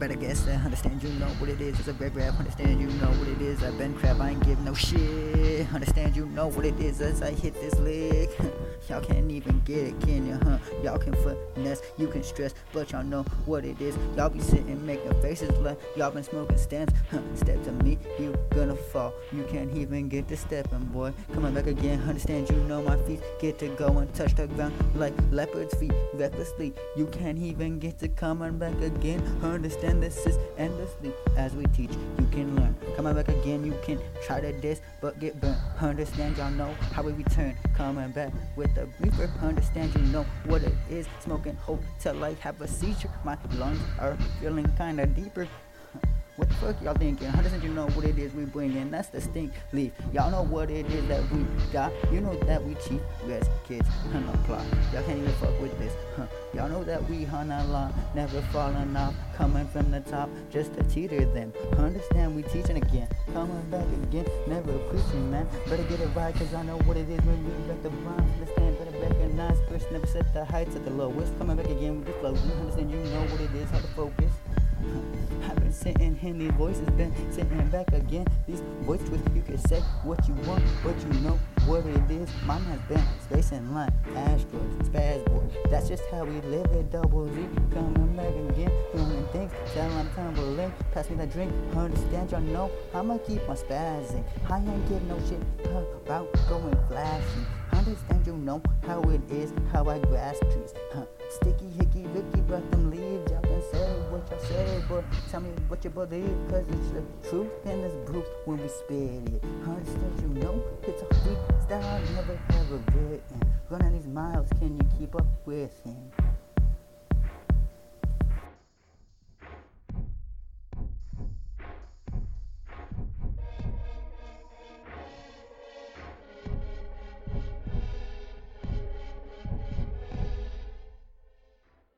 better guess I understand you know what it is. It's a red rap, understand you know what it is. I've been crap, I ain't give no shit. Understand you know what it is as I hit this lick. y'all can't even get it, can you, huh? Y'all can finesse, you can stress, but y'all know what it is. Y'all be sitting making faces like y'all been smoking stands. Huh? Step to me, you gonna fall. You can't even get to stepping, boy. Coming back again, understand you know my feet get to go and touch the ground like leopard's feet recklessly. You can't even get to coming back again. Understand this is endlessly as we teach. You can learn. Coming back again, you can try to diss but get burnt. Understand y'all know how we return. Coming back with a reefer. Understand you know what it is. Smoking hope till I have a seizure. My lungs are feeling kinda deeper. What the fuck y'all thinking? Doesn't you know what it is we bring in? That's the stink leaf. Y'all know what it is that we got. You know that we cheap rest kids on the plot. Y'all can't even fuck. Y'all know that we hunt a line, never falling off, coming from the top just to teeter them. Understand we teaching again, coming back again, never preaching, man. Better get it right, cause I know what it is when we back the rhyme. Understand, better recognize, first never set the heights at the lowest. Coming back again with the flow. You understand, you know what it is, how to focus. I've been sitting here, these voices been sitting back again. These voice twists, you can say what you want, but you know what it is. Mine has been space and line. That's just how we live it. Double Z coming back again, doing things. Tell I'm tumbling, pass me that drink. Understand y'all know I'ma keep on spazzing. I ain't give no shit about going flashy. Understand you know how it is, how I grasp trees. Huh. Sticky, hicky, licky, but them leaves, y'all can say what y'all say, but tell me what you believe, cause it's the truth and it's proof when we spit it. Understand you know it's a freestyle, never have a written. Miles, can you keep up with him?